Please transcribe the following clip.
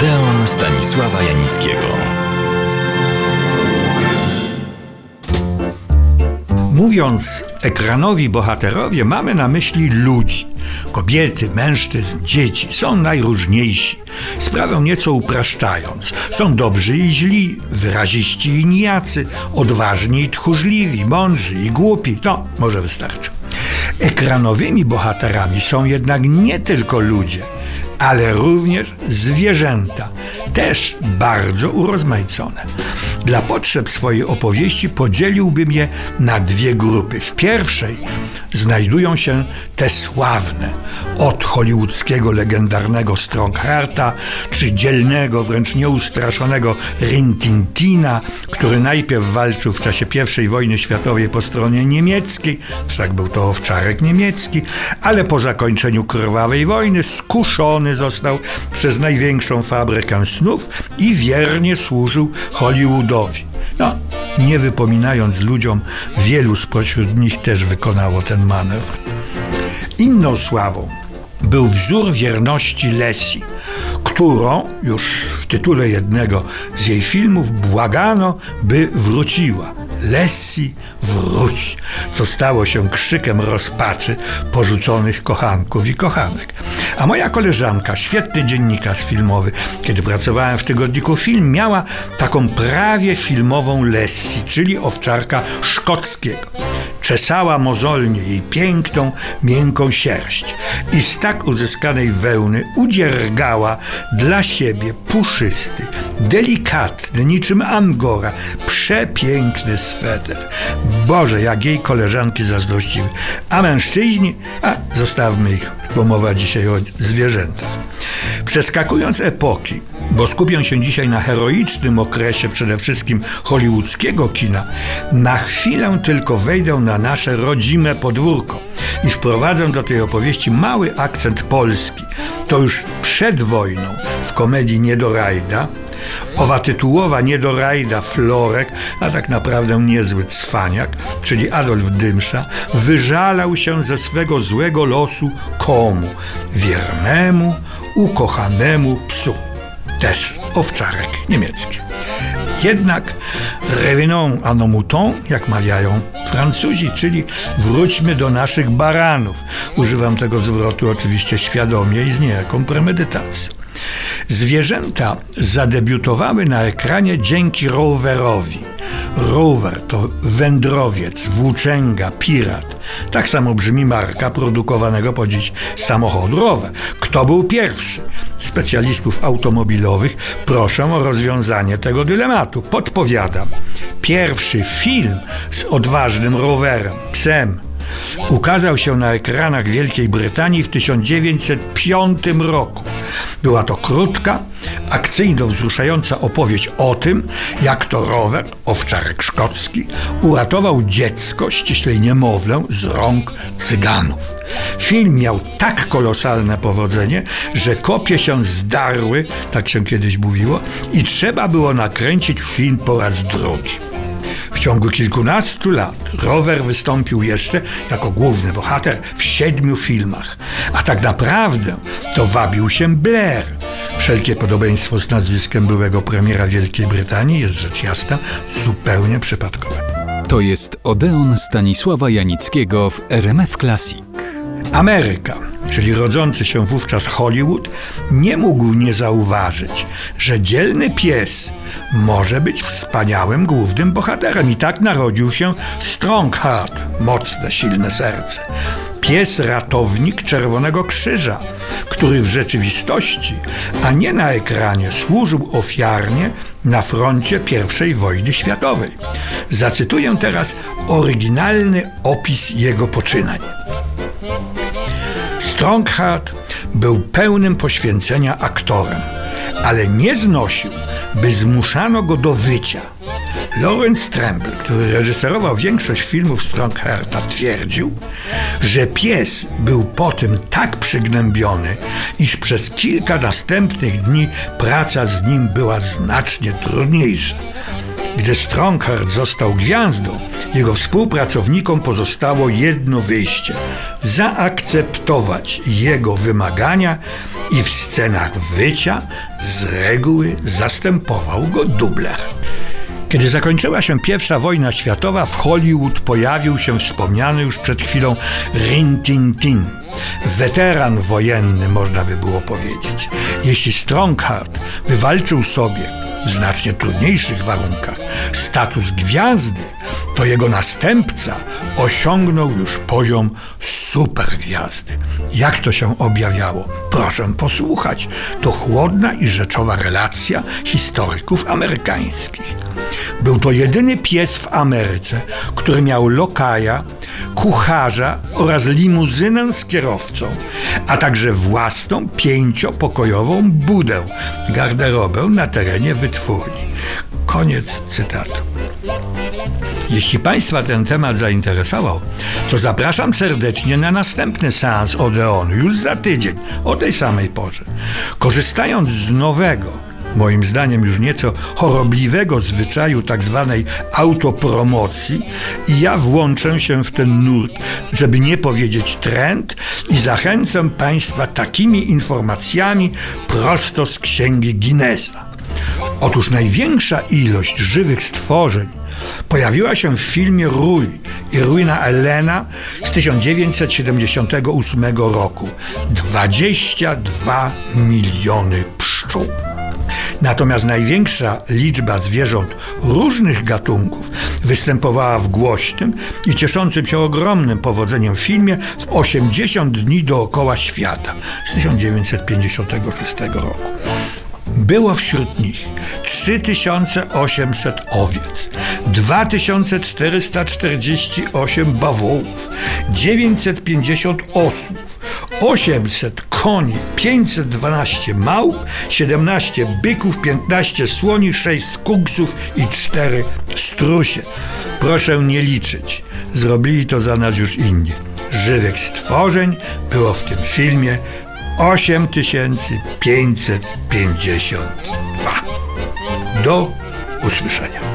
Odeon Stanisława Janickiego. Mówiąc ekranowi bohaterowie, mamy na myśli ludzi. Kobiety, mężczyzn, dzieci są najróżniejsi. Sprawę nieco upraszczając. Są dobrzy i źli, wyraziści i nijacy, odważni i tchórzliwi, mądrzy i głupi. No, może wystarczy. Ekranowymi bohaterami są jednak nie tylko ludzie, ale również zwierzęta, też bardzo urozmaicone. Dla potrzeb swojej opowieści podzieliłbym je na dwie grupy. W pierwszej znajdują się te sławne, od hollywoodzkiego legendarnego Stronghearta, czy dzielnego, wręcz nieustraszonego Rintintina, który najpierw walczył w czasie I wojny światowej po stronie niemieckiej, wszak był to owczarek niemiecki, ale po zakończeniu krwawej wojny skuszony został przez największą fabrykę snów i wiernie służył Hollywoodowi. No, nie wypominając ludziom, wielu spośród nich też wykonało ten manewr. Inną sławą był wzór wierności Lesi, którą już w tytule jednego z jej filmów błagano, by wróciła. Lessi wróć, co stało się krzykiem rozpaczy porzuconych kochanków i kochanek. A moja koleżanka, świetny dziennikarz filmowy, kiedy pracowałem w tygodniku Film, miała taką prawie filmową Lessi, czyli owczarka szkockiego. Czesała mozolnie jej piękną, miękką sierść i z tak uzyskanej wełny udziergała dla siebie puszysty, delikatny, niczym angora, przepiękny sweter. Boże, jak jej koleżanki zazdrościły. A mężczyźni? A, zostawmy ich, bo mowa dzisiaj o zwierzętach. Przeskakując epoki, bo skupię się dzisiaj na heroicznym okresie przede wszystkim hollywoodzkiego kina, na chwilę tylko wejdę na nasze rodzime podwórko i wprowadzę do tej opowieści mały akcent polski. To już przed wojną w komedii Niedorajda Owa tytułowa niedorajda Florek, a tak naprawdę niezły cwaniak, czyli Adolf Dymsza, wyżalał się ze swego złego losu komu? Wiernemu, ukochanemu psu. Też owczarek niemiecki. Jednak revenons à nos moutons, jak mawiają Francuzi, czyli wróćmy do naszych baranów. Używam tego zwrotu oczywiście świadomie i z niejaką premedytacją. Zwierzęta zadebiutowały na ekranie dzięki rowerowi. Rower to wędrowiec, włóczęga, pirat. Tak samo brzmi marka produkowanego po dziś samochodu rower. Kto był pierwszy? Specjalistów automobilowych proszę o rozwiązanie tego dylematu. Podpowiadam. Pierwszy film z odważnym rowerem, psem, ukazał się na ekranach Wielkiej Brytanii w 1905 roku. Była to krótka, akcyjno-wzruszająca opowieść o tym, jak to rower, owczarek szkocki, uratował dziecko, ściślej niemowlę, z rąk cyganów. Film miał tak kolosalne powodzenie, że kopie się zdarły, tak się kiedyś mówiło, i trzeba było nakręcić film po raz drugi. W ciągu kilkunastu lat Rower wystąpił jeszcze jako główny bohater w siedmiu filmach, a tak naprawdę to wabił się Blair. Wszelkie podobieństwo z nazwiskiem byłego premiera Wielkiej Brytanii jest rzecz jasna zupełnie przypadkowe. To jest Odeon Stanisława Janickiego w RMF Classic. Ameryka, czyli rodzący się wówczas Hollywood, nie mógł nie zauważyć, że dzielny pies może być wspaniałym głównym bohaterem. I tak narodził się Strongheart, mocne, silne serce. Pies ratownik Czerwonego Krzyża, który w rzeczywistości, a nie na ekranie, służył ofiarnie na froncie I wojny światowej. Zacytuję teraz oryginalny opis jego poczynań. Strongheart był pełnym poświęcenia aktorem, ale nie znosił, by zmuszano go do wycia. Lawrence Tremble, który reżyserował większość filmów Stronghearta, twierdził, że pies był po tym tak przygnębiony, iż przez kilka następnych dni praca z nim była znacznie trudniejsza. Gdy Strongheart został gwiazdą, jego współpracownikom pozostało jedno wyjście: zaakceptować jego wymagania i w scenach wycia z reguły zastępował go dubler. Kiedy zakończyła się pierwsza wojna światowa, w Hollywood pojawił się wspomniany już przed chwilą Rin Tin Tin. Weteran wojenny, można by było powiedzieć. Jeśli Strongheart wywalczył sobie w znacznie trudniejszych warunkach status gwiazdy, to jego następca osiągnął już poziom supergwiazdy. Jak to się objawiało? Proszę posłuchać. To chłodna i rzeczowa relacja historyków amerykańskich. Był to jedyny pies w Ameryce, który miał lokaja, kucharza oraz limuzynę z kierowcą, a także własną pięciopokojową budę, garderobę na terenie wytwórni. Koniec cytatu. Jeśli Państwa ten temat zainteresował, to zapraszam serdecznie na następny seans Odeonu już za tydzień o tej samej porze. Korzystając z nowego, moim zdaniem już nieco chorobliwego zwyczaju tak zwanej autopromocji i ja włączę się w ten nurt, żeby nie powiedzieć trend i zachęcam Państwa takimi informacjami prosto z księgi Guinnessa. Otóż największa ilość żywych stworzeń pojawiła się w filmie Rój i Ruina Elena z 1978 roku. 22 miliony pszczół. Natomiast największa liczba zwierząt różnych gatunków występowała w głośnym i cieszącym się ogromnym powodzeniem filmie w 80 dni dookoła świata z 1956 roku. Było wśród nich 3800 owiec, 2448 bawołów, 950 osłów, 800 koni, 512 małp, 17 byków, 15 słoni, 6 skunksów i 4 strusie. Proszę nie liczyć, zrobili to za nas już inni. Żywych stworzeń było w tym filmie 8552. Do usłyszenia.